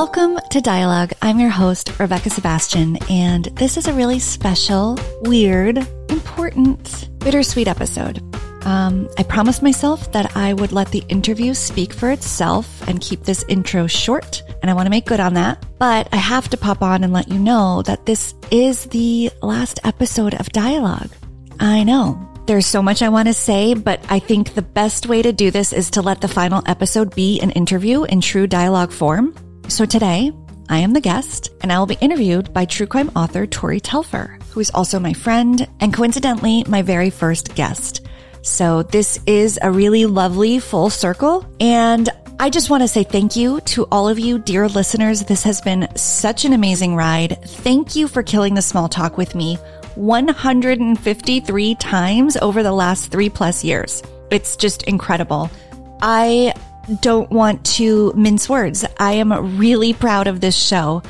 Welcome to Dialogue. I'm your host, Rebecca Sebastian, and this is a really special, weird, important, bittersweet episode. Um, I promised myself that I would let the interview speak for itself and keep this intro short, and I want to make good on that. But I have to pop on and let you know that this is the last episode of Dialogue. I know. There's so much I want to say, but I think the best way to do this is to let the final episode be an interview in true dialogue form. So today, I am the guest, and I will be interviewed by true crime author Tori Telfer, who is also my friend and coincidentally my very first guest. So this is a really lovely full circle. And I just want to say thank you to all of you, dear listeners. This has been such an amazing ride. Thank you for killing the small talk with me 153 times over the last three plus years. It's just incredible. I don't want to mince words. I am really proud of this show.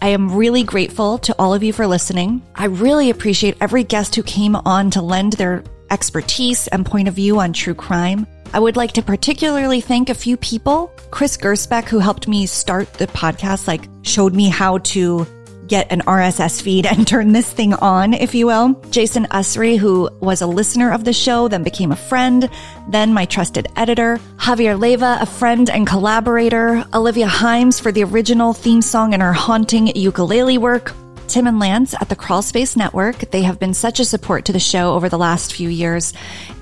I am really grateful to all of you for listening. I really appreciate every guest who came on to lend their expertise and point of view on true crime. I would like to particularly thank a few people. Chris Gersbeck, who helped me start the podcast, like showed me how to get an RSS feed and turn this thing on, if you will. Jason Usry, who was a listener of the show, then became a friend, then my trusted editor. Javier Leva, a friend and collaborator. Olivia Himes for the original theme song and her haunting ukulele work. Tim and Lance at the Crawlspace Network. They have been such a support to the show over the last few years.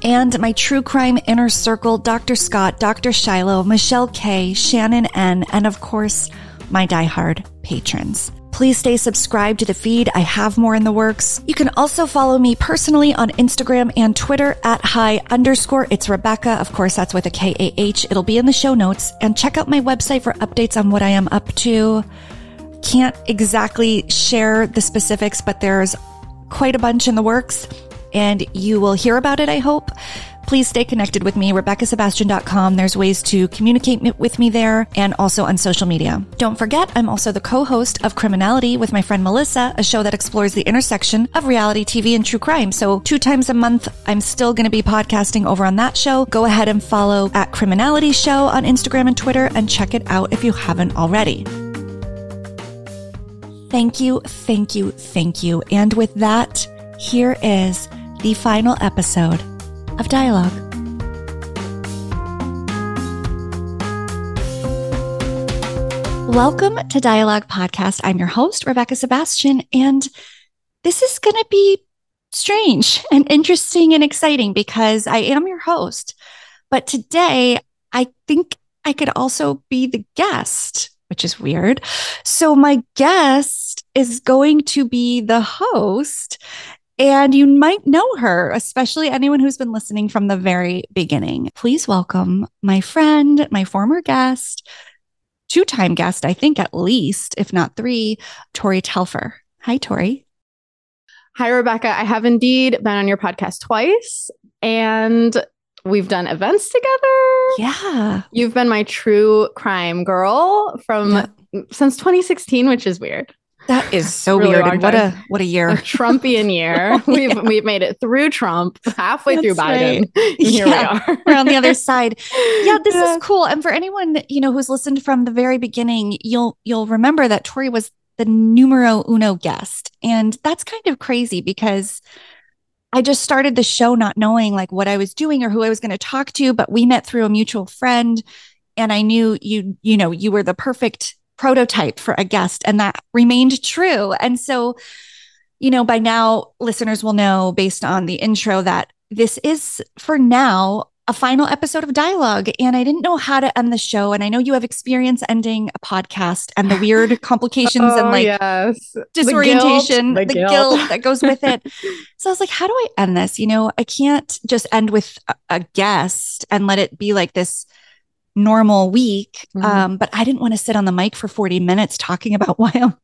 And my true crime inner circle, Dr. Scott, Dr. Shiloh, Michelle K, Shannon N, and of course, my diehard patrons. Please stay subscribed to the feed. I have more in the works. You can also follow me personally on Instagram and Twitter at hi underscore it's Rebecca. Of course, that's with a K A H. It'll be in the show notes. And check out my website for updates on what I am up to. Can't exactly share the specifics, but there's quite a bunch in the works and you will hear about it, I hope. Please stay connected with me, RebeccaSebastian.com. There's ways to communicate with me there and also on social media. Don't forget, I'm also the co-host of Criminality with my friend Melissa, a show that explores the intersection of reality TV and true crime. So two times a month, I'm still going to be podcasting over on that show. Go ahead and follow at Criminality Show on Instagram and Twitter and check it out if you haven't already. Thank you, thank you, thank you. And with that, here is the final episode of Dialogue. Welcome to Dialogue Podcast. I'm your host, Rebecca Sebastian, and this is going to be strange and interesting and exciting because I am your host. But today, I think I could also be the guest, which is weird. So, my guest is going to be the host. And you might know her, especially anyone who's been listening from the very beginning. Please welcome my friend, my former guest, two time guest, I think at least, if not three, Tori Telfer. Hi, Tori. Hi, Rebecca. I have indeed been on your podcast twice and we've done events together. Yeah. You've been my true crime girl from yeah. since 2016, which is weird. That is so weird. And what a what a year. A Trumpian year. We've yeah. we've made it through Trump, halfway That's through Biden. Right. Here yeah. we are. We're on the other side. Yeah, this yeah. is cool. And for anyone, you know, who's listened from the very beginning, you'll you'll remember that Tori was the numero uno guest. And that's kind of crazy because I just started the show not knowing like what I was doing or who I was going to talk to, but we met through a mutual friend and I knew you, you know, you were the perfect prototype for a guest and that remained true. And so, you know, by now listeners will know based on the intro that this is for now a final episode of dialogue and I didn't know how to end the show and I know you have experience ending a podcast and the weird complications oh, and like yes. disorientation the, guilt, the, the guilt. guilt. that goes with it. so I was like how do I end this? You know, I can't just end with a, a guest and let it be like this normal week. Mm-hmm. Um, but I didn't want to sit on the mic for 40 minutes talking about why I'm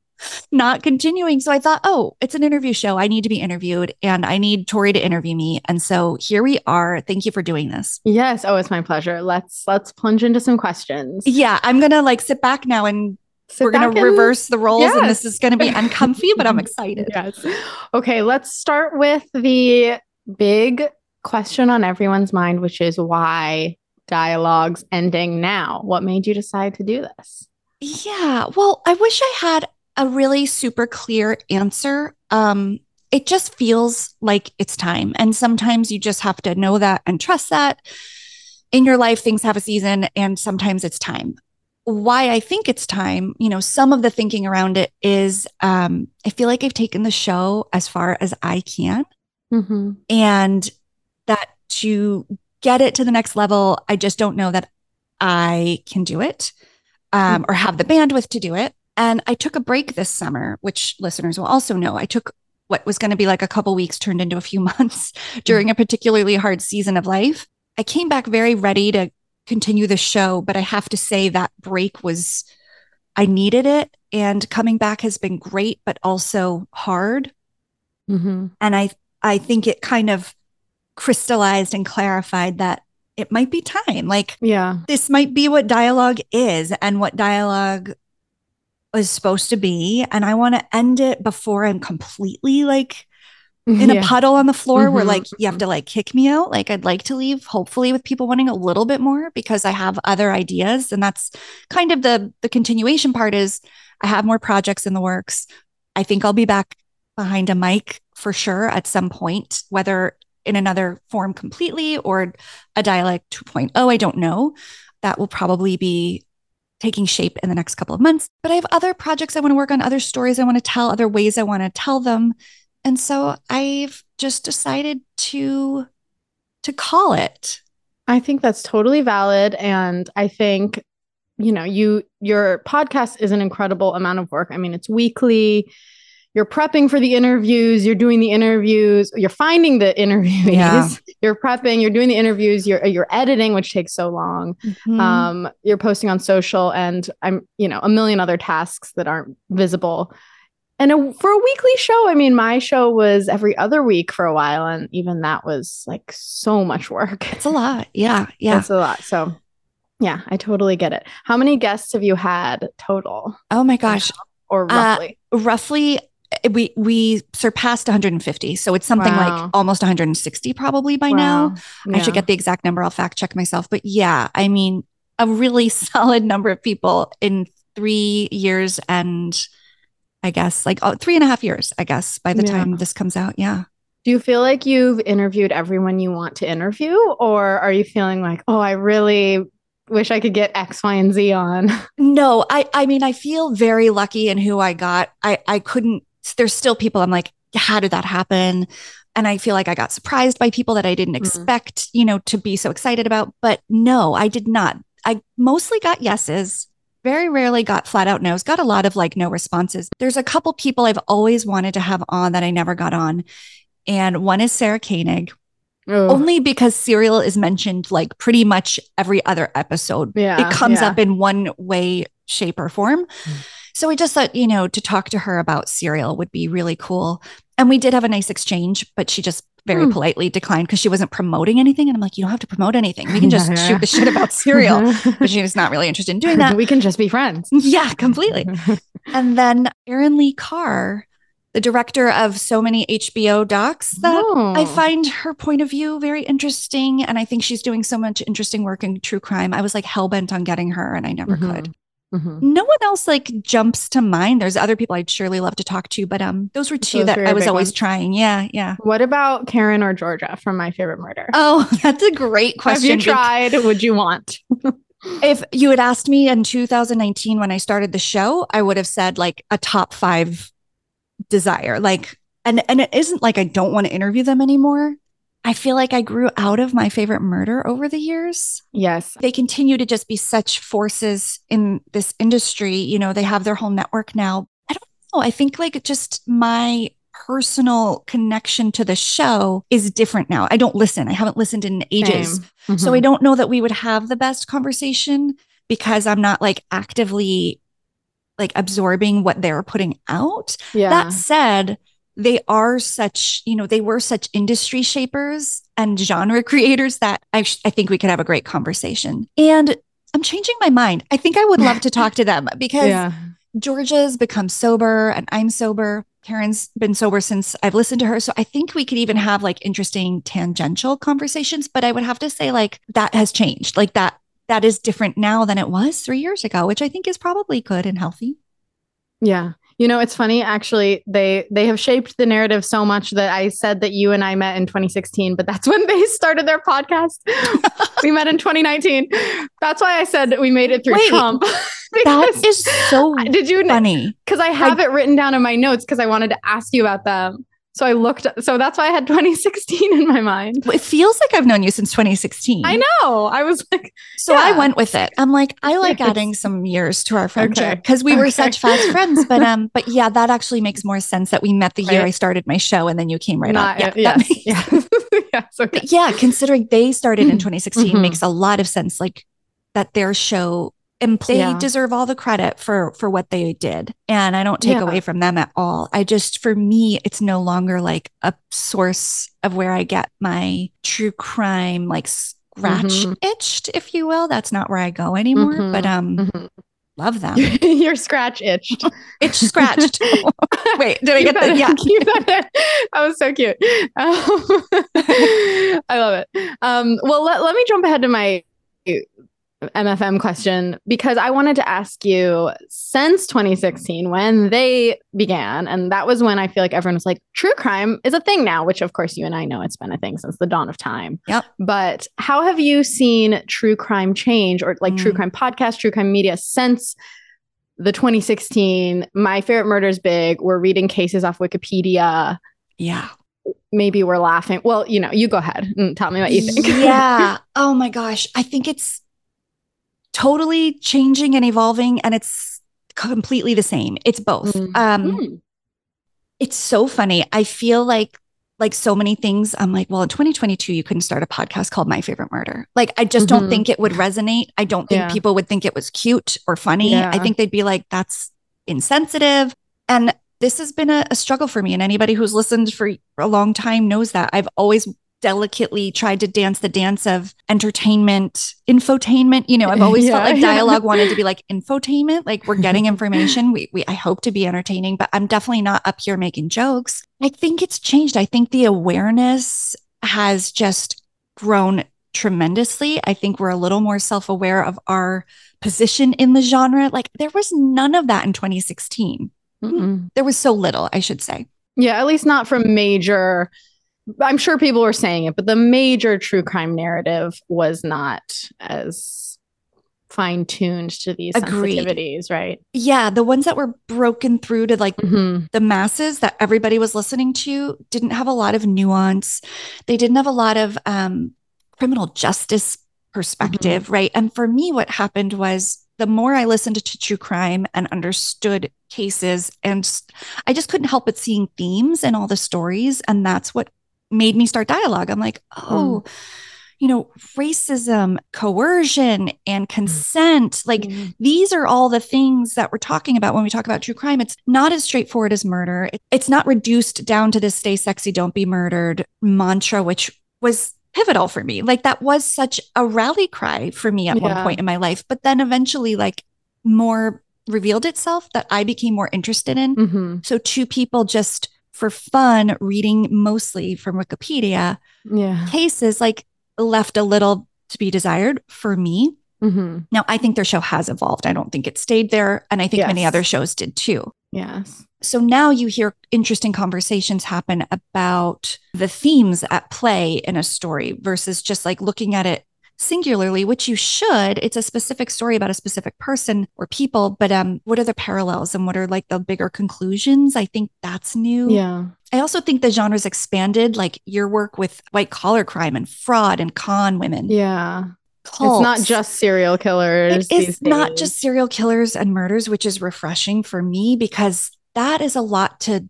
not continuing. So I thought, oh, it's an interview show. I need to be interviewed and I need Tori to interview me. And so here we are. Thank you for doing this. Yes. Oh, it's my pleasure. Let's let's plunge into some questions. Yeah. I'm gonna like sit back now and sit we're gonna reverse the roles yes. and this is gonna be uncomfy, but I'm excited. Yes. Okay, let's start with the big question on everyone's mind, which is why dialogues ending now? What made you decide to do this? Yeah. Well, I wish I had a really super clear answer. Um, it just feels like it's time. And sometimes you just have to know that and trust that in your life, things have a season and sometimes it's time. Why I think it's time, you know, some of the thinking around it is um, I feel like I've taken the show as far as I can. Mm-hmm. And that to get it to the next level, I just don't know that I can do it um, or have the bandwidth to do it. And I took a break this summer, which listeners will also know. I took what was going to be like a couple weeks turned into a few months during a particularly hard season of life. I came back very ready to continue the show, but I have to say that break was, I needed it. And coming back has been great, but also hard. Mm-hmm. And I, I think it kind of crystallized and clarified that it might be time. Like, yeah, this might be what dialogue is and what dialogue is supposed to be. And I want to end it before I'm completely like in yeah. a puddle on the floor mm-hmm. where like you have to like kick me out. Like, I'd like to leave, hopefully, with people wanting a little bit more because I have other ideas. And that's kind of the the continuation part is I have more projects in the works. I think I'll be back behind a mic for sure at some point, whether in another form completely or a Dialogue 2.0. I don't know. That will probably be taking shape in the next couple of months. But I have other projects I want to work on, other stories I want to tell, other ways I want to tell them. And so I've just decided to to call it. I think that's totally valid and I think you know, you your podcast is an incredible amount of work. I mean, it's weekly you're prepping for the interviews, you're doing the interviews, you're finding the interviews, yeah. you're prepping, you're doing the interviews, you're you're editing, which takes so long. Mm-hmm. Um, you're posting on social, and I'm you know a million other tasks that aren't visible. And a, for a weekly show, I mean, my show was every other week for a while, and even that was like so much work. It's a lot. Yeah, yeah, it's a lot. So yeah, I totally get it. How many guests have you had total? Oh my gosh. Or roughly? Uh, roughly Eh, we we surpassed 150 so it's something wow. like almost 160 probably by wow. now yeah. i should get the exact number i'll fact check myself but yeah i mean a really solid number of people in three years and i guess like oh, three and a half years i guess by the yeah. time this comes out yeah do you feel like you've interviewed everyone you want to interview or are you feeling like oh i really wish I could get X, Y, and Z on. No, I I mean I feel very lucky in who I got. I I couldn't there's still people I'm like, how did that happen? And I feel like I got surprised by people that I didn't mm-hmm. expect, you know, to be so excited about. But no, I did not. I mostly got yeses, very rarely got flat out no's, got a lot of like no responses. There's a couple people I've always wanted to have on that I never got on. And one is Sarah Koenig, Oh. Only because Serial is mentioned like pretty much every other episode. Yeah, it comes yeah. up in one way, shape, or form. Mm. So we just thought, you know, to talk to her about Serial would be really cool. And we did have a nice exchange, but she just very mm. politely declined because she wasn't promoting anything. And I'm like, you don't have to promote anything. We can just shoot the shit about Serial. but she was not really interested in doing that. we can just be friends. Yeah, completely. and then Erin Lee Carr, the director of so many HBO docs, that oh. I find her point of view very interesting. And I think she's doing so much interesting work in true crime. I was like hell bent on getting her, and I never mm-hmm. could. Mm-hmm. No one else like jumps to mind. There's other people I'd surely love to talk to, but um, those were two those that I was always ones. trying. Yeah, yeah. What about Karen or Georgia from My Favorite Murder? Oh, that's a great question. Have you tried? Would you want? if you had asked me in 2019 when I started the show, I would have said like a top five desire. Like, and and it isn't like I don't want to interview them anymore. I feel like I grew out of my favorite murder over the years. Yes. They continue to just be such forces in this industry. You know, they have their whole network now. I don't know. I think like just my personal connection to the show is different now. I don't listen. I haven't listened in ages. Mm-hmm. So I don't know that we would have the best conversation because I'm not like actively like absorbing what they're putting out. Yeah. That said, they are such, you know, they were such industry shapers and genre creators that I, sh- I think we could have a great conversation. And I'm changing my mind. I think I would love to talk to them because yeah. Georgia's become sober and I'm sober. Karen's been sober since I've listened to her. So I think we could even have like interesting tangential conversations. But I would have to say, like, that has changed. Like, that that is different now than it was three years ago, which I think is probably good and healthy. Yeah. You know, it's funny actually. They they have shaped the narrative so much that I said that you and I met in 2016, but that's when they started their podcast. we met in 2019. That's why I said we made it through Wait, Trump. That is so did you funny. because I have it written down in my notes because I wanted to ask you about them. So I looked so that's why I had 2016 in my mind. It feels like I've known you since 2016. I know. I was like, So Yeah. I went with it. I'm like, I like adding some years to our friendship Okay. because we were Okay. such fast friends. But um, but yeah, that actually makes more sense that we met the year I started my show and then you came right not, on. Yeah, yeah, yes, yeah. yes, okay. Yeah, considering they started in 2016 Mhm. makes a lot of sense. Like that their show and they Yeah. deserve all the credit for for what they did. And I don't take Yeah. away from them at all. I just for me, it's no longer like a source of where I get my true crime like scratch Mhm. itched, if you will. That's not where I go anymore. Mhm. But um Mhm. love them. Your scratch itched. Itch scratched. Wait, did I get that? Yeah. In. That was so cute. Um, I love it. Um, well, let, let me jump ahead to my MFM question because I wanted to ask you since 2016 when they began, and that was when I feel like everyone was like, true crime is a thing now, which of course you and I know it's been a thing since the dawn of time. Yep. But how have you seen true crime change or like true Mm. crime podcast, true crime media since the 2016 My Favorite murder is Big? We're reading cases off Wikipedia. Yeah. Maybe we're laughing. Well, you know, you go ahead and tell me what you think. yeah. Oh my gosh. I think it's totally changing and evolving and it's completely the same. It's both. Mm. Um Hmm. it's so funny. I feel like like so many things I'm like, well, in 2022 you couldn't start a podcast called My Favorite Murder. Like I just Mhm. don't think it would resonate. I don't think Yeah. people would think it was cute or funny. Yeah. I think they'd be like that's insensitive. And this has been a, a struggle for me. And anybody who's listened for a long time knows that. I've always delicately tried to dance the dance of entertainment, infotainment. You know, I've always felt like dialogue wanted to be like infotainment, like we're getting information. We, we I hope to be entertaining, but I'm definitely not up here making jokes. I think it's changed. I think the awareness has just grown tremendously. I think we're a little more self-aware of our position in the genre. Like there was none of that in 2016 Mm-mm. there was so little, I should say. Yeah, at least not from major. I'm sure people were saying it, but the major true crime narrative was not as fine tuned to these Agreed. sensitivities, right? Yeah, the ones that were broken through to like Mm-hmm. the masses that everybody was listening to didn't have a lot of nuance. They didn't have a lot of um, criminal justice perspective, right? And for me, what happened was the more I listened to true crime and understood cases, and I just couldn't help but seeing themes in all the stories. And that's what made me start dialogue. I'm like, oh, you know, racism, coercion, and consent. Like, Mm-hmm. these are all the things that we're talking about when we talk about true crime. It's not as straightforward as murder. It's not reduced down to this stay sexy, don't be murdered mantra, which was pivotal for me. Like that was such a rally cry for me at one point in my life. But then eventually, like more revealed itself that I became more interested in. Mm-hmm. So two people just for fun reading mostly from Wikipedia Yeah. cases like left a little to be desired for me. Mm-hmm. Now, I think their show has evolved. I don't think it stayed there. And I think many other shows did too. Yes. So now you hear interesting conversations happen about the themes at play in a story versus just like looking at it singularly, which you should. It's a specific story about a specific person or people, but um, what are the parallels and what are like the bigger conclusions? I think that's new. Yeah. I also think the genre's expanded, like your work with white collar crime and fraud and con women. Yeah. cults. It's not just serial killers. It is not just serial killers and murders, which is refreshing for me because that is a lot to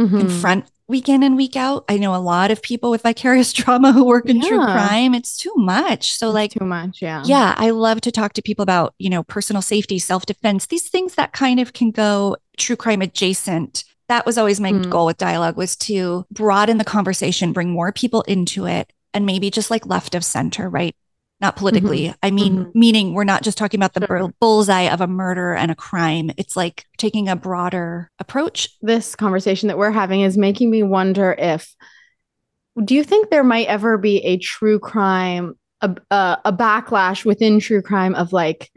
Mhm. confront week in and week out. I know a lot of people with vicarious trauma who work in true crime. It's too much. So, It's like, too much. Yeah. yeah, I love to talk to people about, you know, personal safety, self defense, these things that kind of can go true crime adjacent. That was always my Mm. goal with dialogue was to broaden the conversation, bring more people into it, and maybe just like left of center, right? Not politically. I mean, Mhm. meaning we're not just talking about the Sure. bull- bullseye of a murder and a crime. It's like taking a broader approach. This conversation that we're having is making me wonder if do you think there might ever be a true crime a, a, a backlash within true crime of like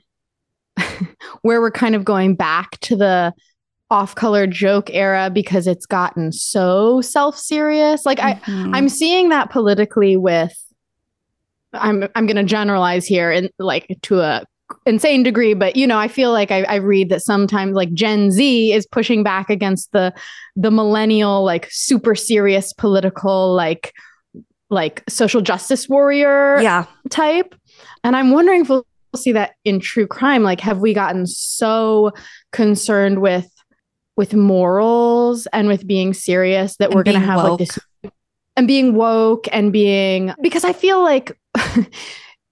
where we're kind of going back to the off-color joke era because it's gotten so self-serious. Like Mhm. I I'm seeing that politically with I'm I'm going to generalize here and like to a insane degree but you know i feel like I, I read that sometimes like gen z is pushing back against the the millennial like super serious political like like social justice warrior yeah. type. And i'm wondering if we'll see that in true crime. Like have we gotten so concerned with with morals and with being serious that And we're going to have like this and being woke and being because i feel like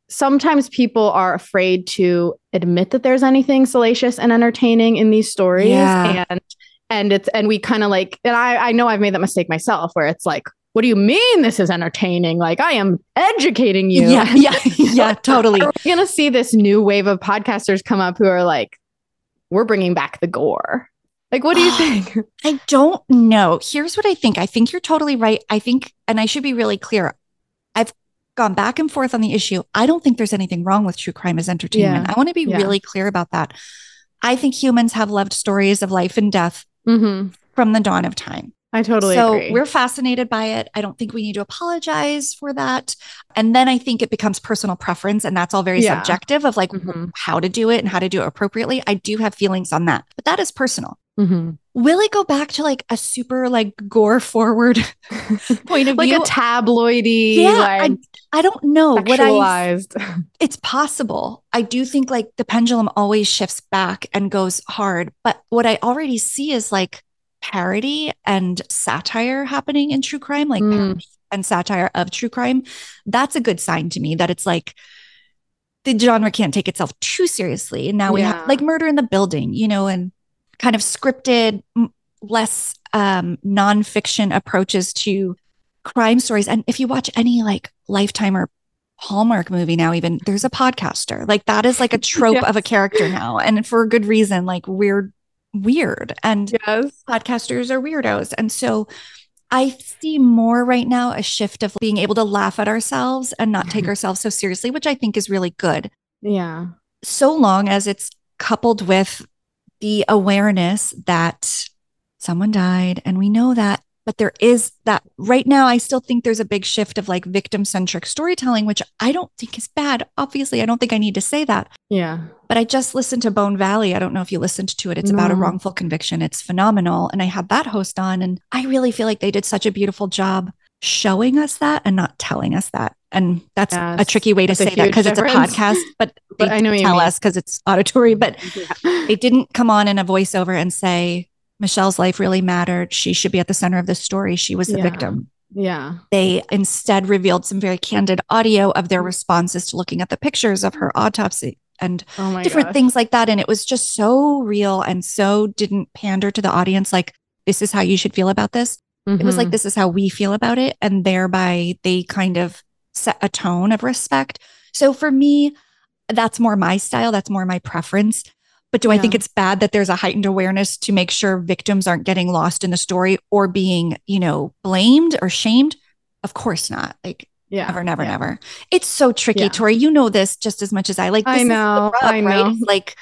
sometimes people are afraid to admit that there's anything salacious and entertaining in these stories Yeah. and and it's and we kind of like and i i know i've made that mistake myself where it's like what do you mean this is entertaining like i am educating you Yeah. Yeah. Yeah. Totally. We're gonna see this new wave of podcasters come up who are like we're bringing back the gore like what do you think I don't know. Here's what I think. I think you're totally right. I think, and I should be really clear. I've gone back and forth on the issue. I don't think there's anything wrong with true crime as entertainment. Yeah. I want to be Yeah. really clear about that. I think humans have loved stories of life and death mm-hmm. from the dawn of time. i totally so agree we're fascinated by it. I don't think we need to apologize for that. And then I think it becomes personal preference, and that's all very Yeah. subjective of like Mhm. how to do it and how to do it appropriately. I do have feelings on that, but that is personal. Mhm. Will it go back to like a super like gore forward point of like view? Like a tabloidy yeah, like I, I don't know what I. sexualized It's possible. I do think like the pendulum always shifts back and goes hard, but what I already see is like parody and satire happening in true crime, like Mm. parody and satire of true crime. That's a good sign to me that it's like the genre can't take itself too seriously. And now we Yeah. have like murder in the building, you know, and kind of scripted, less um, nonfiction approaches to crime stories. And if you watch any like Lifetime or Hallmark movie now, even there's a podcaster. Like that is like a trope of a character now. And for a good reason, like we're weird. And yes podcasters are weirdos. And so I see more right now a shift of being able to laugh at ourselves and not take ourselves so seriously, which I think is really good. yeah So long as it's coupled with the awareness that someone died and we know that. But there is that right now, I still think there's a big shift of like victim centric storytelling, which I don't think is bad. Obviously, I don't think I need to say that. yeah But I just listened to Bone Valley. I don't know if you listened to it. It's about a wrongful conviction. It's phenomenal. And I had that host on, and I really feel like they did such a beautiful job showing us that and not telling us that. And that's a tricky way to say that because it's a podcast, but they But I know tell us because it's auditory. But they didn't come on in a voiceover and say, Michelle's life really mattered. She should be at the center of the story. She was the Yeah. victim. yeah They instead revealed some very candid audio of their responses to looking at the pictures of her autopsy and oh different gosh. things like that. And it was just so real and so didn't pander to the audience like, this is how you should feel about this. It was like, Mhm. this is how we feel about it. And thereby they kind of set a tone of respect. So for me, that's more my style. That's more my preference. But do I think it's bad that there's a heightened awareness to make sure victims aren't getting lost in the story or being, you know, blamed or shamed? Of course not. Like yeah never, never, yeah. never. It's so tricky, Yeah. Tori. You know this just as much as I. Like I this is the know, rub, I know. It's like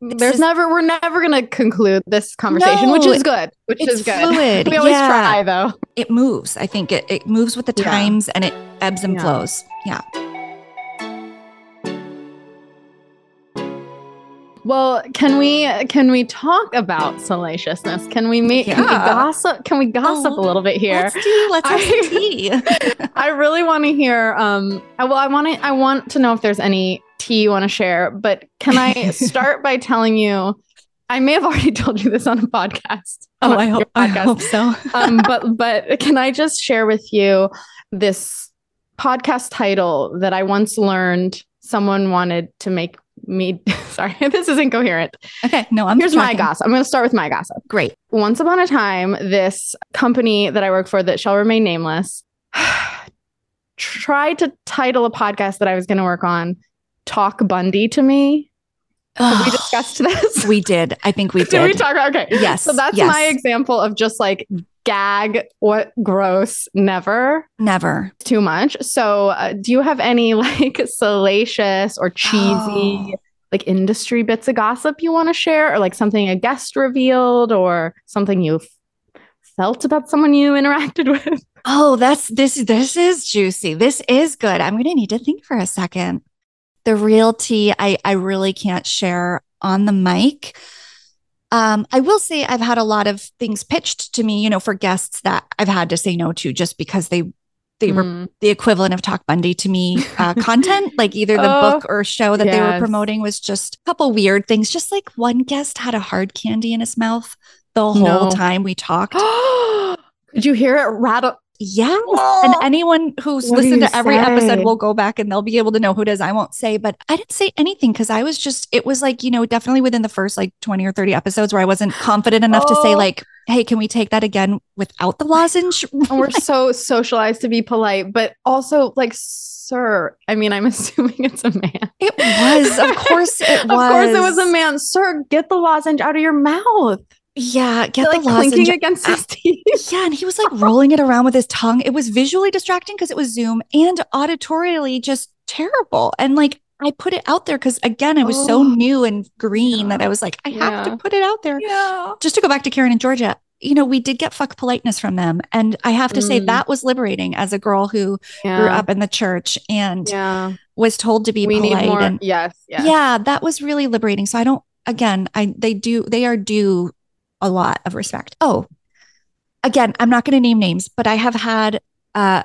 there's just- never we're never gonna conclude this conversation which is good which it's is good fluid. we always Yeah. try though it moves. I think it it moves with the Yeah. times and it ebbs and Yeah. flows. Yeah. well can we can we talk about salaciousness can we make can we Yeah. gossip can we gossip Oh, a little bit here Let's do. Let's have I- tea. I really want to hear. Um, I- well, I want to. I want to know if there's any tea you want to share. But can I start by telling you? I may have already told you this on a podcast. oh, I hope. I hope so. um, but but can I just share with you this podcast title that I once learned someone wanted to make me. Sorry, this is incoherent. okay. No, I'm. Here's my gossip. I'm going to start with my gossip Great. once upon a time, this company that I work for that shall remain nameless tried to title a podcast that I was going to work on Talk Bundy to me. Have we discussed this? We did. I think we did. Did we talk about okay. Yes, So that's yes. my example of just like gag, what gross, never. Never. Too much. So, uh, do you have any like salacious or cheesy? Oh. Like industry bits of gossip you want to share, or like something a guest revealed, or something you felt about someone you interacted with? Oh, that's this this is juicy. This is good. I'm gonna need to think for a second. The real tea, I I really can't share on the mic. Um, I will say I've had a lot of things pitched to me, you know, for guests that I've had to say no to just because they they were Mm. the equivalent of Talk Bundy to me uh, content, like either the Oh, book or show that they were promoting was just a couple weird things. Just like one guest had a hard candy in his mouth the whole No. time we talked. Could you hear it rattle? Yes. And anyone who's listened to every say? episode will go back and they'll be able to know who it is. I won't say, but I didn't say anything because I was just, it was like, you know, definitely within the first like 20 or 30 episodes where I wasn't confident enough to say, Oh. like, hey, can we take that again without the lozenge? And we're so socialized to be polite, but also like, sir. I mean, I'm assuming it's a man. it was. Of course it was. Of course, it was a man. Sir, get the lozenge out of your mouth. Yeah. Get like the lozenge. clinking against his teeth. Yeah, and he was like rolling it around with his tongue. It was visually distracting because it was Zoom and auditorially just terrible. And like I put it out there because again, it was so Oh, new and green that. I was like, I have to put it out there. Yeah. Just to go back to Karen and Georgia, you know, we did get fuck politeness from them. And I have to say Mm. that was liberating as a girl who Yeah. grew up in the church and Yeah. was told to be We polite. need more. and yes. Yes. yeah, that was really liberating. So I don't again, I they do they are due a lot of respect. Oh, again, I'm not going to name names, but I have had uh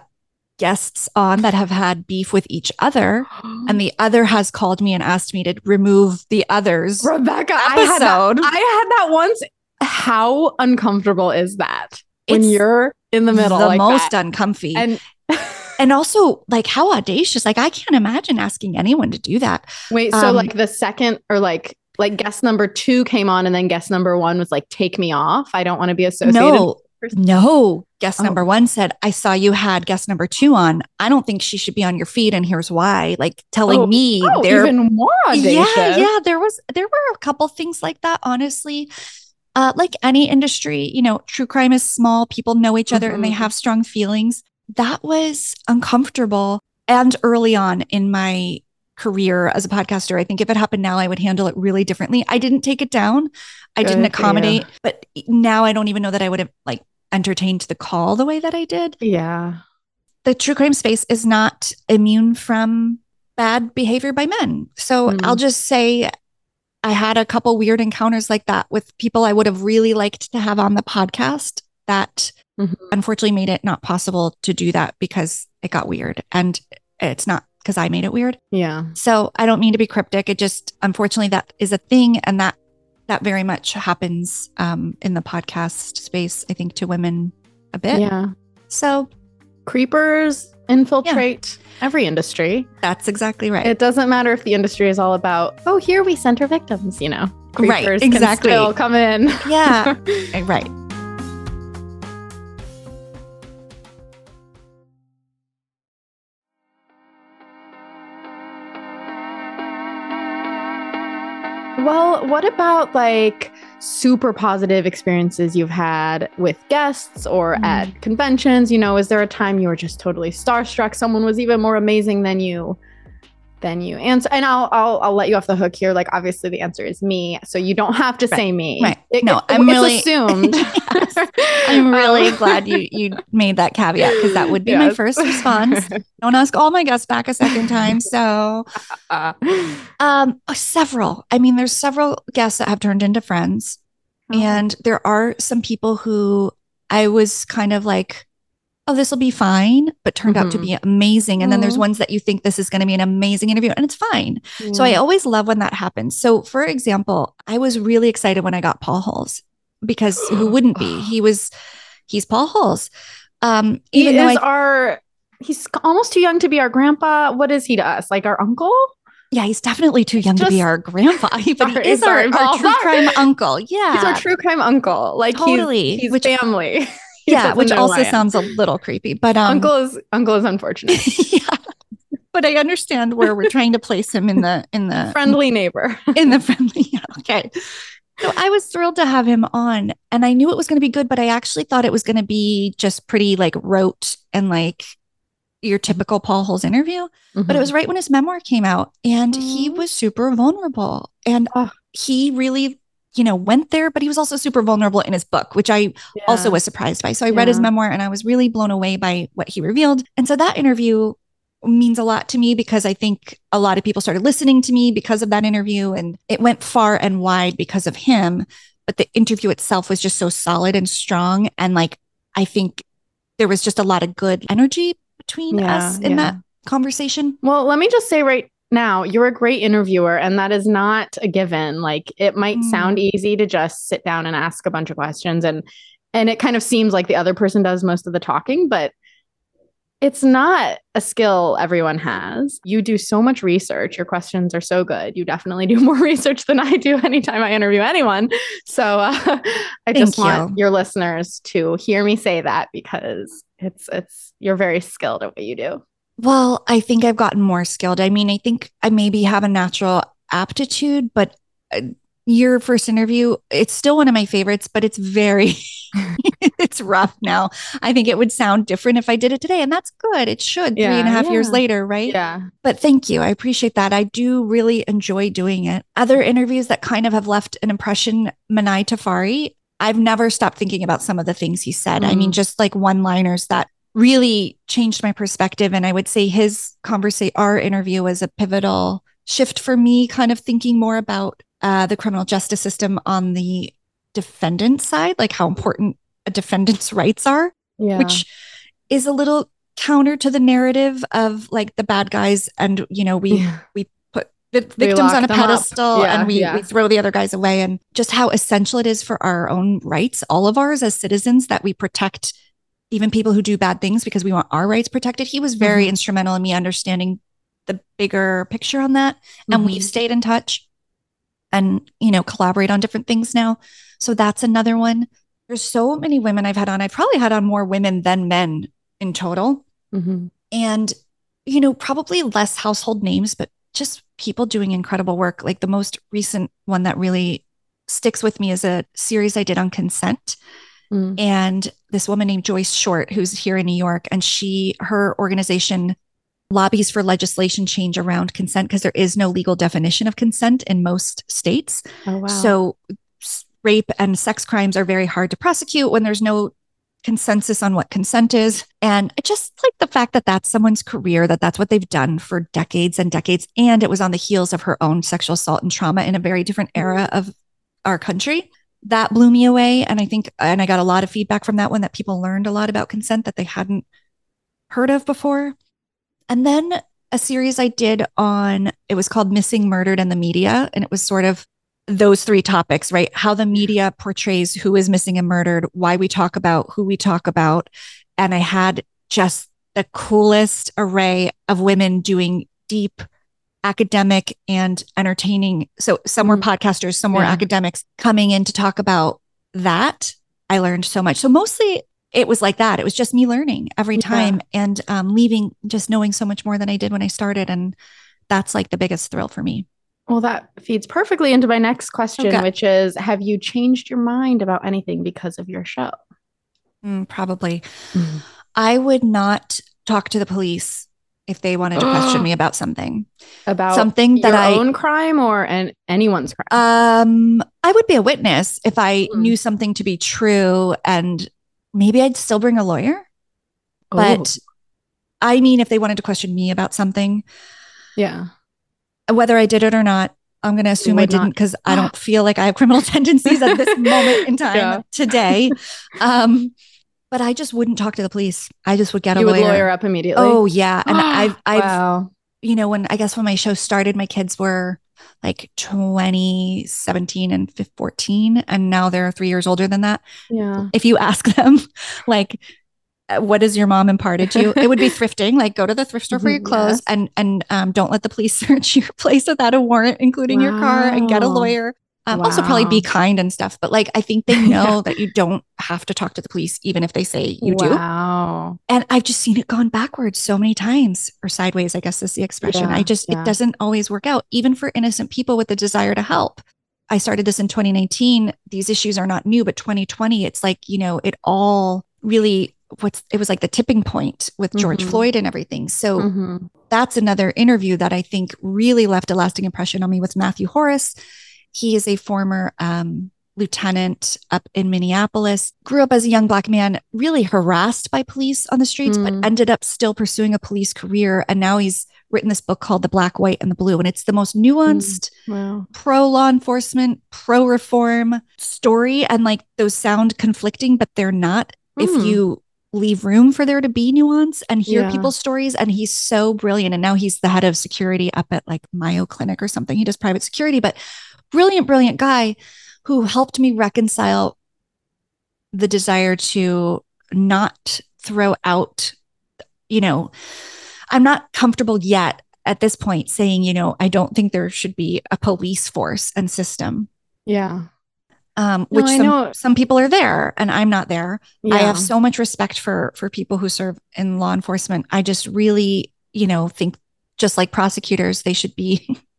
guests on that have had beef with each other and the other has called me and asked me to remove the others Rebecca, I had, that. I had that once. How uncomfortable is that when It's you're in the middle? the like most that? uncomfy. And and also like how audacious. Like I can't imagine asking anyone to do that. wait, so Um, like the second or like like guest number two came on, and then guest number one was like, "Take me off. I don't want to be associated." No, no. Guest Oh. number one said, I saw you had guest number two on. I don't think she should be on your feed. And here's why. Like telling Oh, me Oh, they're even more audacious. Yeah, yeah. There was there were a couple things like that, honestly. Uh, like any industry, you know, true crime is small, people know each other and they Mhm. have strong feelings. That was uncomfortable. And early on in my career as a podcaster, I think if it happened now, I would handle it really differently. I didn't take it down. I didn't Good for accommodate, but now I don't even know that I would have like entertained the call the way that I did. Yeah. The true crime space is not immune from bad behavior by men. So Mm. I'll just say I had a couple weird encounters like that with people I would have really liked to have on the podcast that Mhm. unfortunately made it not possible to do that because it got weird. And it's not because I made it weird. Yeah. So I don't mean to be cryptic. It just unfortunately that is a thing and that that very much happens um, in the podcast space, I think, to women a bit. Yeah. So Creepers infiltrate every industry. that's exactly right. It doesn't matter if the industry is all about, oh, here we center victims, you know. Right, Creepers exactly. can still come in. yeah, right. Well, what about like super positive experiences you've had with guests or Mm. at conventions? You know, is there a time you were just totally starstruck? Someone was even more amazing than you than you. answer and I'll I'll I'll let you off the hook here. Like obviously the answer is me. So you don't have to say me. right. It- No, it- I'm really- assumed. Yes. I'm really Um, glad you you made that caveat because that would be my first response. Don't ask all my guests back a second time. So um several. I mean, there's several guests that have turned into friends. Oh. And there are some people who I was kind of like, oh, this will be fine, but turned out to Mhm. be amazing. And then there's ones that you think this is going to be an amazing interview and it's fine. So I always love when that happens. So, for example, I was really excited when I got Paul Holes because who wouldn't be? He was, he's Paul Holes. Um, he even though is I, our he's almost too young to be our grandpa. What is he to us? Like our uncle? yeah, he's definitely too young to be our grandpa, but he is sorry, our, our true crime uncle. Yeah. He's our true crime uncle. Like he's- he's, Which- family. Yeah, which know who I also sounds a little creepy, but um, uncle is uncle is unfortunate. yeah. But I understand where we're trying to place him in the in the Friendly neighbor. in the friendly. Yeah, okay. So I was thrilled to have him on and I knew it was going to be good, but I actually thought it was going to be just pretty like rote and like your typical Paul Holes interview. Mm-hmm. But it was right when his memoir came out and mm-hmm. he was super vulnerable and oh. he really you know, went there, but he was also super vulnerable in his book, which I yeah. also was surprised by. So I yeah. read his memoir and I was really blown away by what he revealed. And so that interview means a lot to me because I think a lot of people started listening to me because of that interview and it went far and wide because of him. But the interview itself was just so solid and strong. And like, I think there was just a lot of good energy between yeah, us in that conversation. Well, let me just say right now, you're a great interviewer, and that is not a given. Like it might mm. sound easy to just sit down and ask a bunch of questions and and it kind of seems like the other person does most of the talking, but it's not a skill everyone has. You do so much research. Your questions are so good. You definitely do more research than I do anytime I interview anyone. So uh, I just you. want your listeners to hear me say that because it's it's you're very skilled at what you do. Well, I think I've gotten more skilled. I mean, I think I maybe have a natural aptitude, but uh, your first interview, it's still one of my favorites, but it's very, it's rough now. I think it would sound different if I did it today, and that's good. It should yeah, three and a half yeah. years later, right? Yeah. But thank you. I appreciate that. I do really enjoy doing it. Other interviews that kind of have left an impression, Manai Tafari, I've never stopped thinking about some of the things he said. Mm. I mean, mm. just like one liners that really changed my perspective. And I would say his conversation, our interview was a pivotal shift for me, kind of thinking more about uh, the criminal justice system on the defendant side, like how important a defendant's rights are, yeah. which is a little counter to the narrative of like the bad guys and you know we yeah. we put the victims on a pedestal yeah, and we, we throw the other guys away and just how essential it is for our own rights all of ours as citizens that we protect even people who do bad things because we want our rights protected. He was very mm-hmm. instrumental in me understanding the bigger picture on that. And mm-hmm. we've stayed in touch and, you know, collaborate on different things now. So that's another one. There's so many women I've had on. I've probably had on more women than men in total. Mm-hmm. And, you know, probably less household names, but just people doing incredible work. Like the most recent one that really sticks with me is a series I did on consent. Mm. And this woman named Joyce Short, who's here in New York, and she, her organization lobbies for legislation change around consent because there is no legal definition of consent in most states. Oh, wow. So rape and sex crimes are very hard to prosecute when there's no consensus on what consent is. And I just like the fact that that's someone's career, that that's what they've done for decades and decades. And it was on the heels of her own sexual assault and trauma in a very different era of our country that blew me away. And I think, and I got a lot of feedback from that one that people learned a lot about consent that they hadn't heard of before. And then a series I did on, it was called Missing, Murdered, and the Media. And it was sort of those three topics, right? How the media portrays who is missing and murdered, why we talk about who we talk about. And I had just the coolest array of women doing deep academic and entertaining. So some were mm-hmm. podcasters, some were yeah. academics coming in to talk about that. I learned so much. So mostly it was like that. It was just me learning every time yeah. and um, leaving just knowing so much more than I did when I started. And that's like the biggest thrill for me. Well, that feeds perfectly into my next question, okay. which is Have you changed your mind about anything because of your show? Mm, probably. Mm-hmm. I would not talk to the police if they wanted to question me about something about something that I own crime or an anyone's crime. Um, I would be a witness if I mm. knew something to be true, and maybe I'd still bring a lawyer. Oh. But I mean, if they wanted to question me about something, yeah, whether I did it or not, I'm going to assume I didn't because I don't feel like I have criminal tendencies at this moment in time yeah. today. Um, but I just wouldn't talk to the police. I just would get you a lawyer. lawyer up immediately. Oh yeah, and I've, I've, wow. you know, when I guess when my show started, my kids were like 2017 and 14 and now they're three years older than that yeah if you ask them like uh, what has your mom imparted to you it would be thrifting like go to the thrift store for your mm-hmm. clothes yes. and and um, don't let the police search your place without a warrant including wow. your car and get a lawyer um, wow. Also, probably be kind and stuff. But like, I think they know yeah. that you don't have to talk to the police, even if they say you wow. do. Wow. And I've just seen it gone backwards so many times, or sideways, I guess is the expression. Yeah. I just, yeah. it doesn't always work out, even for innocent people with the desire to help. I started this in 2019. These issues are not new, but 2020, it's like, you know, it all really what's it was like the tipping point with George Mhm. Floyd and everything. So Mhm. that's another interview that I think really left a lasting impression on me with Matthew Horace. He is a former um, lieutenant up in Minneapolis, grew up as a young black man, really harassed by police on the streets, Mm. but ended up still pursuing a police career. And now he's written this book called The Black, White, and the Blue. And it's the most nuanced, Wow. pro law enforcement, pro reform story. And like those sound conflicting, but they're not if Mm. you leave room for there to be nuance and hear Yeah. people's stories. And he's so brilliant. And now he's the head of security up at like Mayo Clinic or something. He does private security, but brilliant, brilliant guy who helped me reconcile the desire to not throw out, you know, I'm not comfortable yet at this point saying, you know, I don't think there should be a police force and system. Yeah. Um, No, which I some, know. some people are there and I'm not there. Yeah. I have so much respect for for people who serve in law enforcement. I just really, you know, think just like prosecutors, they should be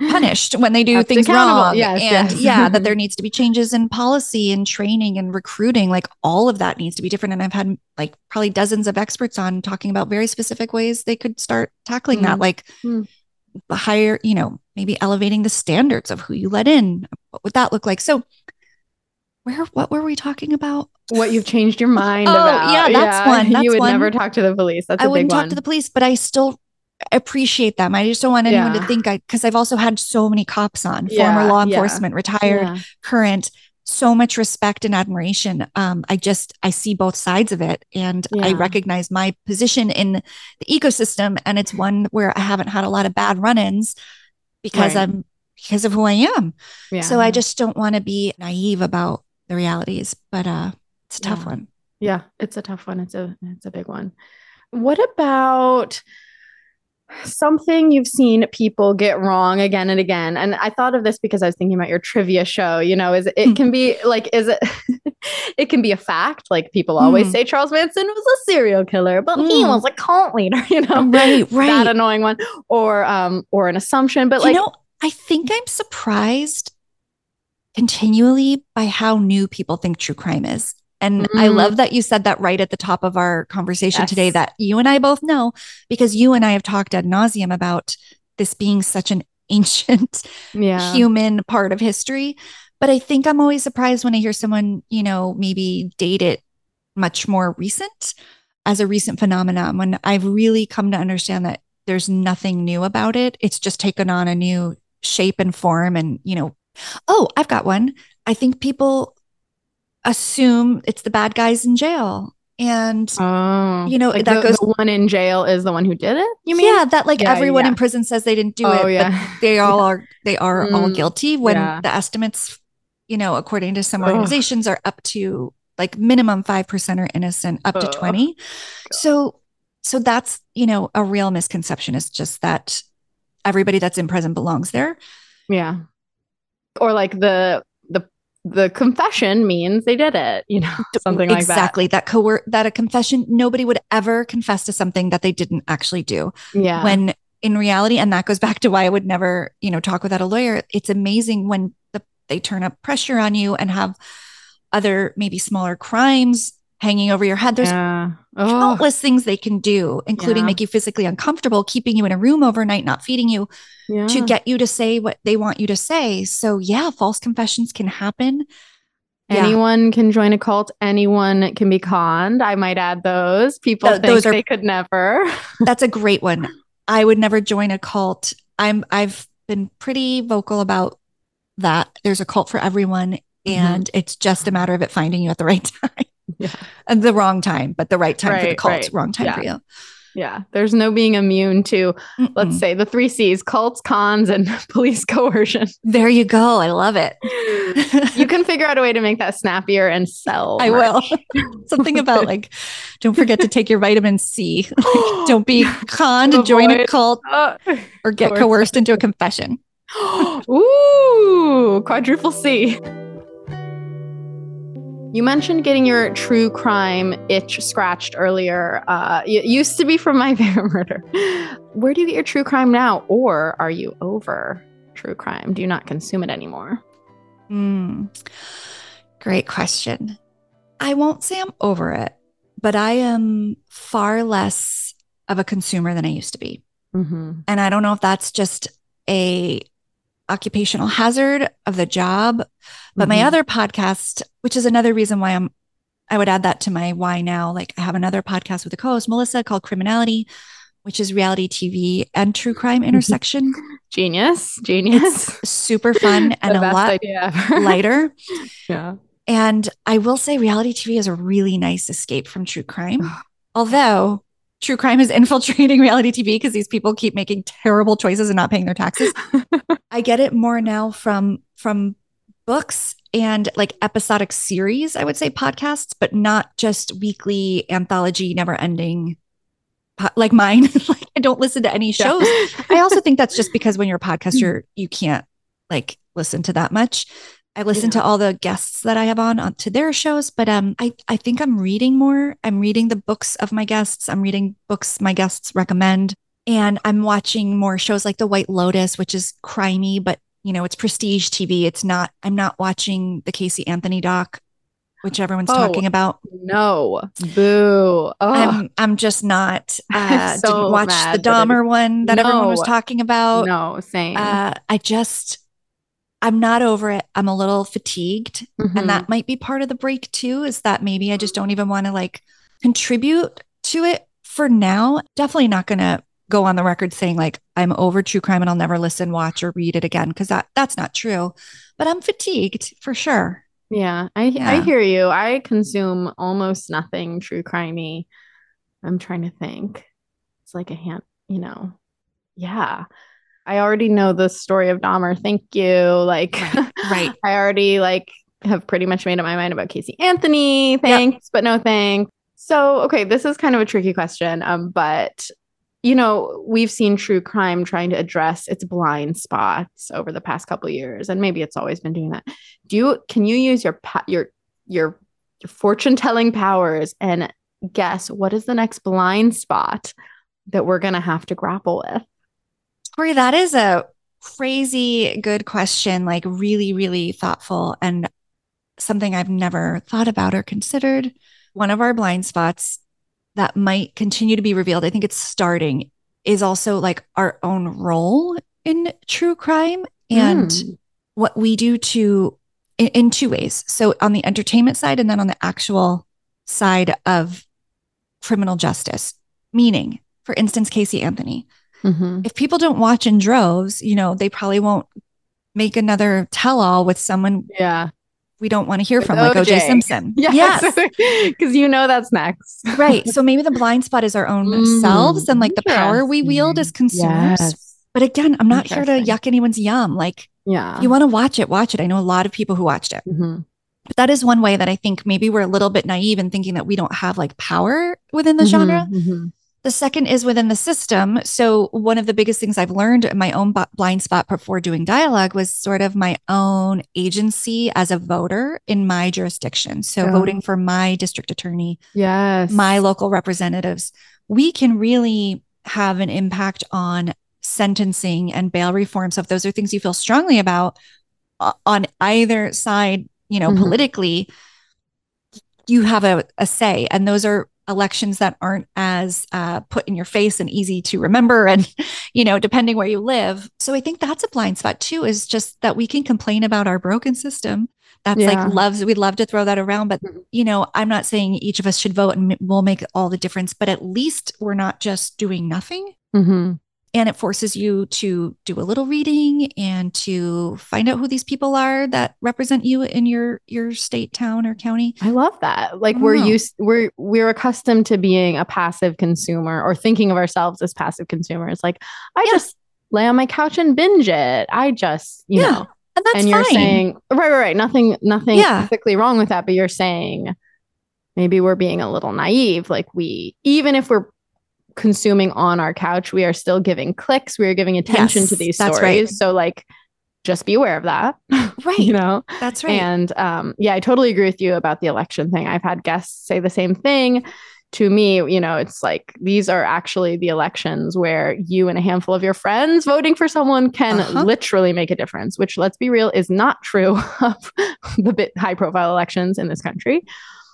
punished when they do Kept things wrong. Yes, and yes. yeah, that there needs to be changes in policy and training and recruiting. Like all of that needs to be different. And I've had like probably dozens of experts on talking about very specific ways they could start tackling that, Mm. like Mm. the higher, you know, maybe elevating the standards of who you let in. What would that look like? So where what were we talking about? what you've changed your mind Oh, about. yeah, that's one. That's you would one. never talk to the police. That's a I wouldn't talk one. to the police, but I still appreciate them. I just don't want anyone Yeah. to think I because I've also had so many cops on, Yeah, former law enforcement, retired, current, so much respect and admiration. Um, I just I see both sides of it and I recognize my position in the ecosystem and it's one where I haven't had a lot of bad run-ins because Right. I'm because of who I am. Yeah. So I just don't want to be naive about the realities, but uh it's a tough one. Yeah, it's a tough one. It's a it's a big one. What about something you've seen people get wrong again and again? And I thought of this because I was thinking about your trivia show. You know, is it Hmm. can be like is it it can be a fact. Like people always Hmm. say Charles Manson was a serial killer, but he Hmm. was a cult leader. You know, Right, right. that annoying one, or um, or an assumption. But like you like, know, I think I'm surprised continually by how new people think true crime is. And I Mm. love that you said that right at the top of our conversation Yes. today that you and I both know because you and I have talked ad nauseum about this being such an ancient yeah, human part of history. But I think I'm always surprised when I hear someone, you know, maybe date it much more recent as a recent phenomenon when I've really come to understand that there's nothing new about it. It's just taken on a new shape and form. And, you know, oh, I've got one. I think people assume it's the bad guys in jail. And Oh, You know, like that the, goes- the one in jail is the one who did it. You mean? yeah, that like Yeah, everyone yeah. in prison says they didn't do Oh, it, yeah. but they all are they are all Mm, guilty when the estimates, you know, according to some Ugh. organizations are up to like minimum 5% are innocent, up to Ugh. 20. So so that's, you know, a real misconception is just that everybody that's in prison belongs there. Yeah. Or like the the confession means they did it, you know, something like that. exactly. That coer- that a confession nobody would ever confess to something that they didn't actually do. Yeah. when in reality and that goes back to why i would never you know talk without a lawyer it's amazing when the, they turn up pressure on you and have other maybe smaller crimes hanging over your head there's yeah. Oh, countless things they can do including Yeah. make you physically uncomfortable keeping you in a room overnight not feeding you yeah. to get you to say what they want you to say so yeah false confessions can happen Yeah. Anyone can join a cult. Anyone can be conned. I might add those. People Th- think those are- they could never. that's a great one i would never join a cult i'm i've been pretty vocal about that there's a cult for everyone mm-hmm. and it's just a matter of it finding you at the right time Yeah. and the wrong time but the right time for the Right, cult right. wrong time Yeah. for you Yeah. There's no being immune to, let's say, the three C's cults, cons, and police coercion. there you go i love it you can figure out a way to make that snappier and sell. i will something about like don't forget to take your vitamin c don't be conned join a cult Oh. or get coerced into a confession Ooh, quadruple C. You mentioned getting your true crime itch scratched earlier. Uh, it used to be from My Favorite Murder. Where do you get your true crime now? Or are you over true crime? Do you not consume it anymore? Mm, great question. I won't say I'm over it, but I am far less of a consumer than I used to be. Mm-hmm. And I don't know if that's just a occupational hazard of the job, but my Mhm. other podcast, which is another reason why I'm I would add that to my why now. Like I have another podcast with a co-host, Melissa, called Criminality, which is reality TV and true crime intersection. Genius, genius. It's super fun and a lot lighter. yeah. And I will say reality TV is a really nice escape from true crime. Although true crime is infiltrating reality TV because these people keep making terrible choices and not paying their taxes. I get it more now from from books and like episodic series, I would say podcasts, but not just weekly anthology never ending like mine. like I don't listen to any shows. I also think that's just because when you're a podcaster, you can't like listen to that much. I listen Yeah. to all the guests that I have on, on to their shows, but um, I I think I'm reading more. I'm reading the books of my guests. I'm reading books my guests recommend, and I'm watching more shows like The White Lotus, which is crimey, but you know it's prestige TV. It's not. I'm not watching the Casey Anthony doc, which everyone's Oh, talking about. no. Boo. Oh, I'm I'm just not. Uh, so didn't watch the Dahmer one that everyone was talking about. no, same. Uh, I just, I'm not over it. I'm a little fatigued. Mhm. And that might be part of the break too, is that maybe I just don't even want to like contribute to it for now. Definitely not going to go on the record saying like I'm over true crime and I'll never listen, watch, or read it again because that that's not true. But I'm fatigued for sure. Yeah, I I hear you. I consume almost nothing true crimey. I'm trying to think. It's like a hand, you know. Yeah. I already know the story of Dahmer. Thank you. Like right. I already like have pretty much made up my mind about Casey Anthony. Thanks, but no thanks. So, okay, this is kind of a tricky question. Um, but you know, we've seen true crime trying to address its blind spots over the past couple of years, and maybe it's always been doing that. Do you can you use your pa- your your your fortune telling powers and guess what is the next blind spot that we're gonna have to grapple with? Tori, that is a crazy good question, like really, really thoughtful and something I've never thought about or considered. One of our blind spots that might continue to be revealed, I think it's starting, is also like our own role in true crime and Mm. what we do to in, in two ways. So on the entertainment side and then on the actual side of criminal justice. Meaning, for instance, Casey Anthony Mhm. if people don't watch in droves, you know, they probably won't make another tell all with someone Yeah. we don't want to hear With from, like OJ OJ. Simpson. Yes. Because you know that's next. right. So maybe the blind spot is our own Mm, selves and like the power we wield as consumers. Yes. But again, I'm not here to yuck anyone's yum. Like, Yeah. you want to watch it, watch it. I know a lot of people who watched it. Mhm. But that is one way that I think maybe we're a little bit naive in thinking that we don't have like power within the genre. Mhm, mhm. The second is within the system. So, one of the biggest things I've learned in my own blind spot before doing dialogue was sort of my own agency as a voter in my jurisdiction. So, Oh. voting for my district attorney, Yes. my local representatives, we can really have an impact on sentencing and bail reform. So, if those are things you feel strongly about on either side, you know, Mhm. politically, you have a, a say. And those are elections that aren't as uh, put in your face and easy to remember and you know depending where you live so i think that's a blind spot too is just that we can complain about our broken system that's Yeah. like loves we'd love to throw that around but Mhm. you know i'm not saying each of us should vote and we'll make all the difference but at least we're not just doing nothing Mhm. And it forces you to do a little reading and to find out who these people are that represent you in your your state town or county I love that. Like we're know. used we're we're accustomed to being a passive consumer or thinking of ourselves as passive consumers. Like I Yeah. just lay on my couch and binge it. I just, you Yeah, know. and that's and you're fine. saying right, right, right. Nothing nothing Yeah. ethically wrong with that, but you're saying maybe we're being a little naive. Like we even if we're consuming on our couch, we are still giving clicks, we are giving attention Yes, to these that's stories. right. So like just be aware of that. right You know? that's right And um, yeah, I totally agree with you about the election thing. I've had guests say the same thing. to me, you know, it's like these are actually the elections where you and a handful of your friends voting for someone can Uh-huh. literally make a difference, which let's be real is not true of the bit high profile elections in this country.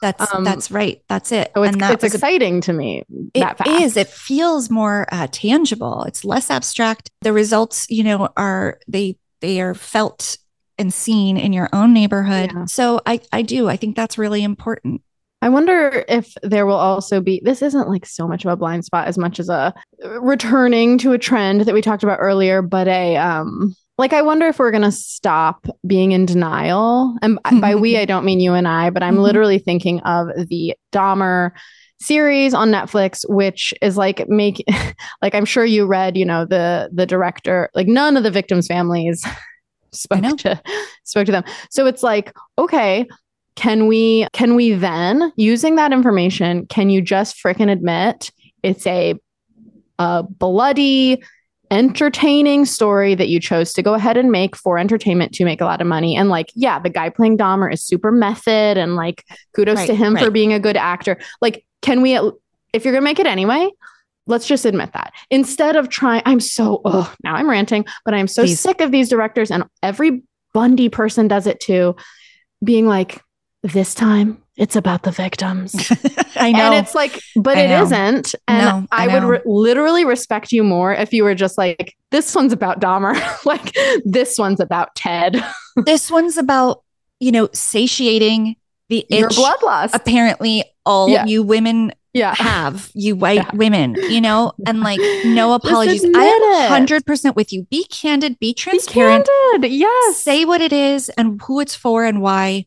That's Um, that's right. That's it. So it's, and that it's was a- exciting to me. that It is. It feels more uh, tangible. It's less abstract. The results, you know, are they they are felt and seen in your own neighborhood. Yeah. So I I do. I think that's really important. I wonder if there will also be this isn't like so much of a blind spot as much as a returning to a trend that we talked about earlier, but a um like I wonder if we're going to stop being in denial. And by we I don't mean you and I, but I'm Mhm. literally thinking of the Dahmer series on Netflix which is like make like I'm sure you read, you know, the the director like none of the victims families spoke to spoke to them. So it's like, okay, can we can we then using that information can you just frickin' admit it's a, a bloody entertaining story that you chose to go ahead and make for entertainment to make a lot of money. And like yeah the guy playing Dahmer is super method and like kudos to Right, him for being a good actor. Like can we if you're gonna make it anyway let's just admit that. Instead of trying i'm so oh now i'm ranting but i'm so Please. sick of these directors and every bundy person does it too being like this time it's about the victims I know. and it's like but I it know. not and No, I i, would re- literally respect you more if you were just like this one's about dahmer like this one's about ted this one's about, you know, satiating the itch your bloodlust apparently all Yeah. you women yeah have, you white Yeah. women, you know, and like no apologies. I am 100% with you. Be candid, be be transparent. candid yes say what it is and who it's for and why.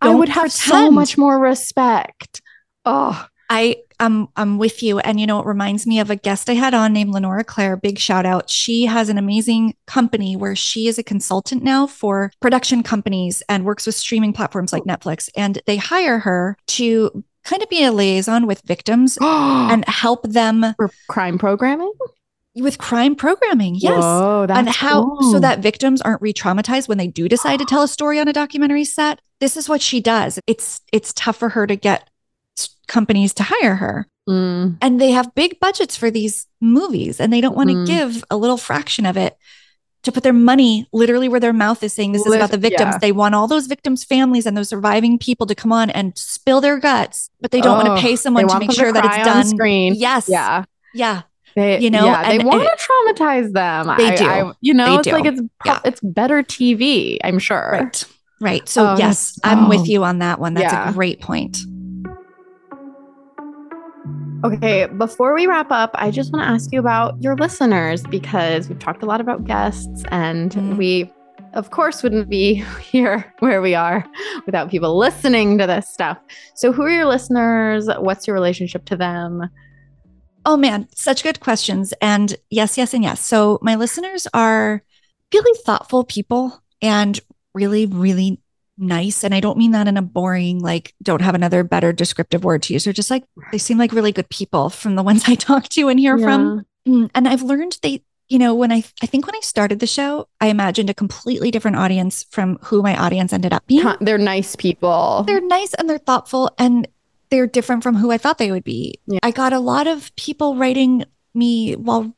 I would have so much more respect oh I I'm I'm with you. And you know, it reminds me of a guest I had on named Lenora Claire. Big shout out. She has an amazing company where she is a consultant now for production companies and works with streaming platforms like Netflix. And they hire her to kind of be a liaison with victims and and help them for crime programming with crime programming. Yes. Whoa, and how cool. so that victims aren't re-traumatized when they do decide to tell a story on a documentary set this is what she does it's it's tough for her to get companies to hire her Mm. and they have big budgets for these movies and they don't want to Mhm. give a little fraction of it to put their money literally where their mouth is saying this is about the victims yeah. they want all those victims families and those surviving people to come on and spill their guts but they don't want Oh, to pay someone to make sure that it's on done screen yes yeah yeah They, You know, yeah, they want to traumatize them. They I- do. I- you know, They it's like it's Yeah. it's better TV. I'm sure. right right so Oh, yes i'm with oh. you on that one that's Yeah. a great point Okay, before we wrap up, I just want to ask you about your listeners because we've talked a lot about guests, and Mhm. we, of course, wouldn't be here where we are without people listening to this stuff. So, who are your listeners? What's your relationship to them? Oh man, such good questions. And yes, yes, and yes. So my listeners are really thoughtful people and really, really nice. And I don't mean that in a boring, like, don't have another better descriptive word to use. They're just like, they seem like really good people from the ones I talk to and hear from. Mm, And I've learned they, you know, when I, I think when I started the show, I imagined a completely different audience from who my audience ended up being. They're nice people. They're nice and they're thoughtful and they're different from who I thought they would be. Yeah. I got a lot of people writing me while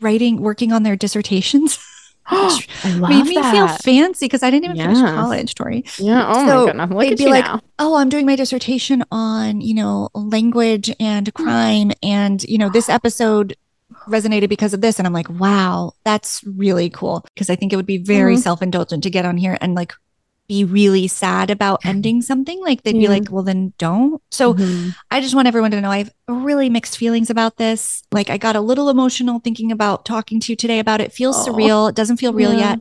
writing, working on their dissertations. I love Made me feel fancy because I didn't even finish college, Tori. Yeah. Oh So my goodness. Look they'd be like, now. Oh, I'm doing my dissertation on, you know, language and crime. And, you know, this episode resonated because of this. And I'm like, wow, that's really cool. Because I think it would be very Mhm. self indulgent to get on here and like be really sad about ending something. Like they'd be like, well, then don't. So Mhm. I just want everyone to know I have really mixed feelings about this. Like I got a little emotional thinking about talking to you today about it. Feels surreal. It doesn't feel real Yeah. yet.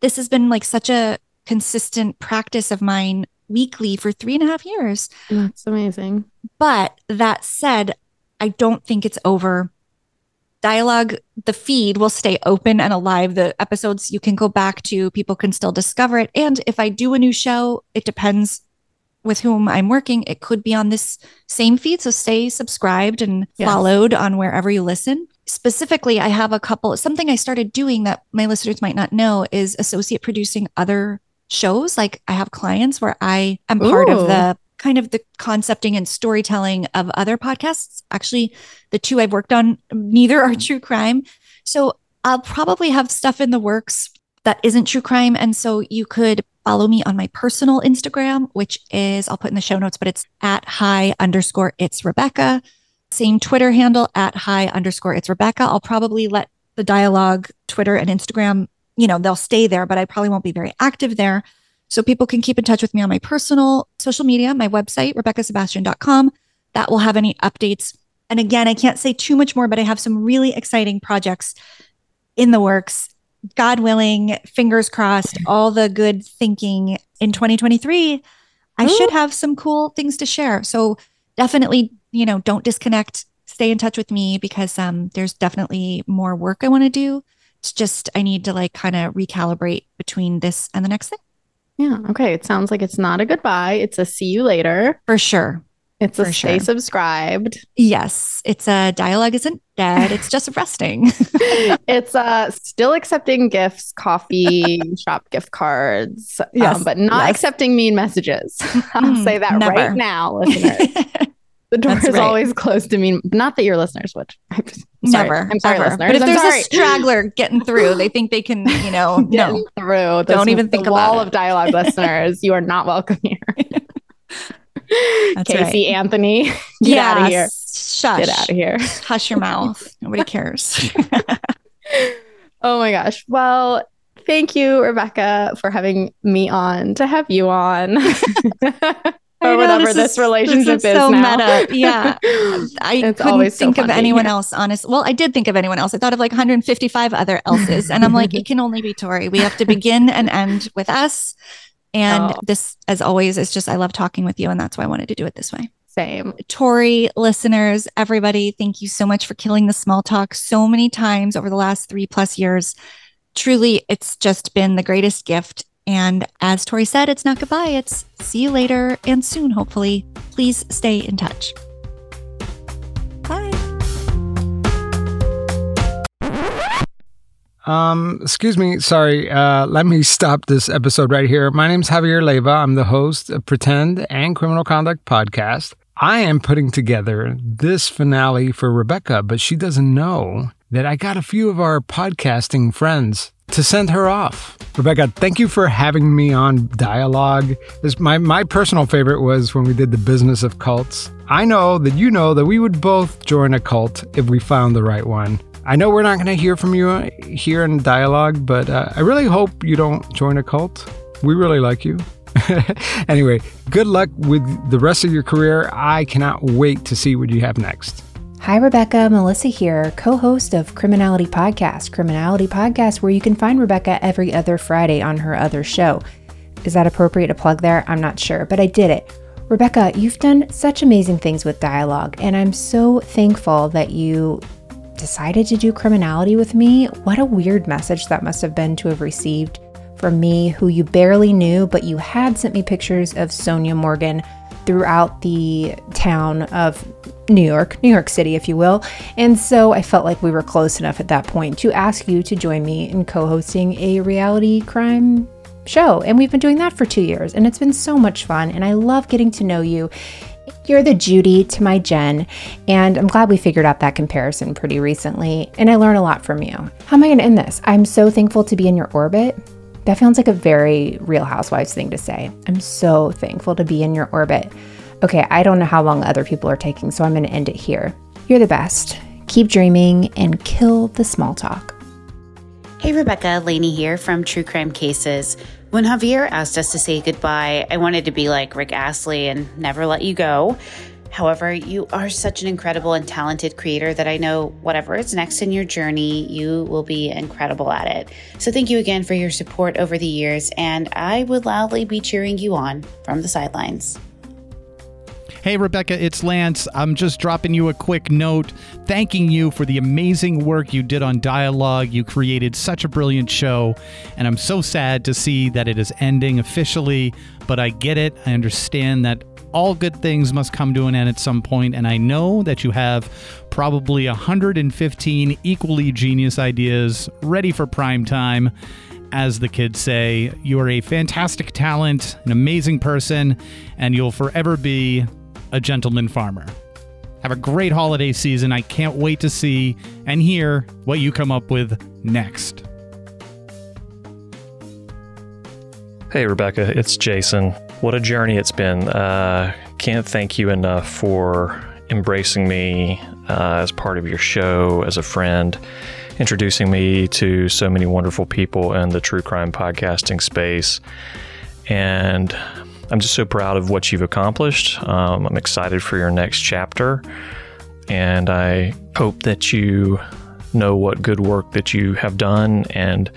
This has been like such a consistent practice of mine weekly for three and a half years. that's amazing. But that said, I don't think it's over. Dialogue, the feed will stay open and alive. The episodes you can go back to, people can still discover it. And if I do a new show, it depends with whom I'm working. It could be on this same feed. So stay subscribed and Yes. followed on wherever you listen. Specifically, I have a couple, something I started doing that my listeners might not know is associate producing other shows. Like I have clients where I am part Ooh. of the kind of the concepting and storytelling of other podcasts. Actually, the two I've worked on, neither are mm-hmm. true crime. So I'll probably have stuff in the works that isn't true crime. And so you could follow me on my personal Instagram, which is, I'll put in the show notes, but it's at hi underscore it's Rebecca. Same Twitter handle at hi underscore it's Rebecca. I'll probably let the dialogue, Twitter and Instagram, you know, they'll stay there, but I probably won't be very active there. So people can keep in touch with me on my personal social media, my website, rebeccasebastian.com. That will have any updates. And again, I can't say too much more, but I have some really exciting projects in the works. God willing, fingers crossed, all the good thinking in 2023. I Ooh. should have some cool things to share. So definitely, you know, don't disconnect. Stay in touch with me because um, there's definitely more work I want to do. It's just I need to like kind of recalibrate between this and the next thing. Yeah. Okay. It sounds like it's not a goodbye. It's a see you later. For sure. It's a stay sure. subscribed. Yes. It's a dialogue isn't dead. It's just resting. it's uh still accepting gifts, coffee, shop gift cards, um, yes. Um, but not yes. accepting mean messages. I'll mm, say that never. right now, listeners. The door That's is right. always closed to me. Not that your listeners would. I'm just, sorry. Never. I'm sorry, ever. listeners. But if I'm there's sorry. a straggler getting through, they think they can, you know, no. through. This Don't even think about wall it. of dialogue, listeners. You are not welcome here. That's Casey right. Anthony, get yes. out of here. Shush. Get out of here. Hush your mouth. Nobody cares. oh my gosh. Well, thank you, Rebecca, for having me on to have you on or whatever this, this relationship this is, is so now. meta. Yeah. I it's couldn't think so of anyone else, honest. Well, I did think of anyone else. I thought of like 155 other else's. And I'm like, it can only be Tori. We have to begin and end with us. And oh. this, as always, is just I love talking with you. And that's why I wanted to do it this way. Same. Tori, listeners, everybody, thank you so much for killing the small talk so many times over the last three plus years. Truly, it's just been the greatest gift. And as Tori said, it's not goodbye, it's see you later and soon, hopefully. Please stay in touch. Bye. Um, excuse me, sorry. Uh, let me stop this episode right here. My name is Javier Leyva. I'm the host of Pretend and Criminal Conduct podcast. I am putting together this finale for Rebecca, but she doesn't know that I got a few of our podcasting friends to send her off. Rebecca, thank you for having me on Dialogue. This, my, my personal favorite was when we did the business of cults. I know that you know that we would both join a cult if we found the right one. I know we're not going to hear from you uh, here in Dialogue, but uh, I really hope you don't join a cult. We really like you. anyway, good luck with the rest of your career. I cannot wait to see what you have next. Hi, Rebecca. Melissa here, co host of Criminality Podcast. Criminality Podcast, where you can find Rebecca every other Friday on her other show. Is that appropriate to plug there? I'm not sure, but I did it. Rebecca, you've done such amazing things with dialogue, and I'm so thankful that you decided to do criminality with me. What a weird message that must have been to have received from me, who you barely knew, but you had sent me pictures of Sonja Morgan throughout the town of New York, New York City, if you will. And so I felt like we were close enough at that point to ask you to join me in co hosting a reality crime show. And we've been doing that for two years, and it's been so much fun. And I love getting to know you. You're the Judy to my Jen, and I'm glad we figured out that comparison pretty recently, and I learn a lot from you. How am I going to end this? I'm so thankful to be in your orbit. That sounds like a very Real Housewives thing to say. I'm so thankful to be in your orbit. Okay, I don't know how long other people are taking, so I'm going to end it here. You're the best. Keep dreaming and kill the small talk. Hey, Rebecca, Lainey here from True Crime Cases. When Javier asked us to say goodbye, I wanted to be like Rick Astley and never let you go. However, you are such an incredible and talented creator that I know whatever is next in your journey, you will be incredible at it. So thank you again for your support over the years, and I would loudly be cheering you on from the sidelines. Hey, Rebecca, it's Lance. I'm just dropping you a quick note thanking you for the amazing work you did on Dialogue. You created such a brilliant show, and I'm so sad to see that it is ending officially, but I get it. I understand that all good things must come to an end at some point, and I know that you have probably 115 equally genius ideas ready for prime time. as the kids say. You are a fantastic talent, an amazing person, and you'll forever be a gentleman farmer. Have a great holiday season. I can't wait to see and hear what you come up with next. Hey, Rebecca, it's Jason. What a journey it's been. Uh, can't thank you enough for embracing me uh, as part of your show, as a friend, introducing me to so many wonderful people in the true crime podcasting space. And I'm just so proud of what you've accomplished. Um, I'm excited for your next chapter. And I hope that you know what good work that you have done. And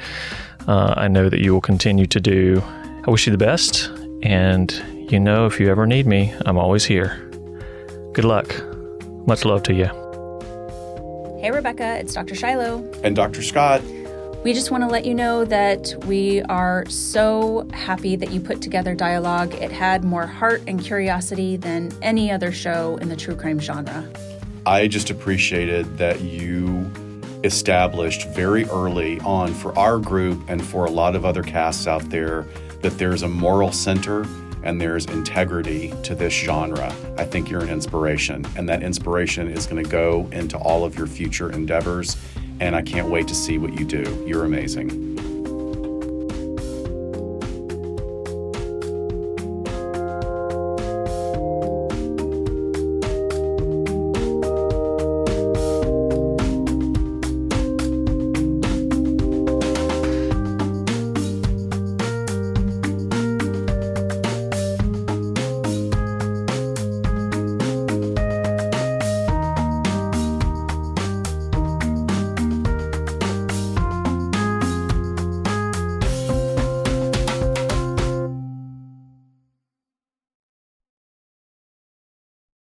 uh, I know that you will continue to do. I wish you the best. And you know, if you ever need me, I'm always here. Good luck. Much love to you. Hey, Rebecca, it's Dr. Shiloh. And Dr. Scott. We just want to let you know that we are so happy that you put together Dialogue. It had more heart and curiosity than any other show in the true crime genre. I just appreciated that you established very early on for our group and for a lot of other casts out there that there's a moral center and there's integrity to this genre. I think you're an inspiration, and that inspiration is going to go into all of your future endeavors. And I can't wait to see what you do. You're amazing.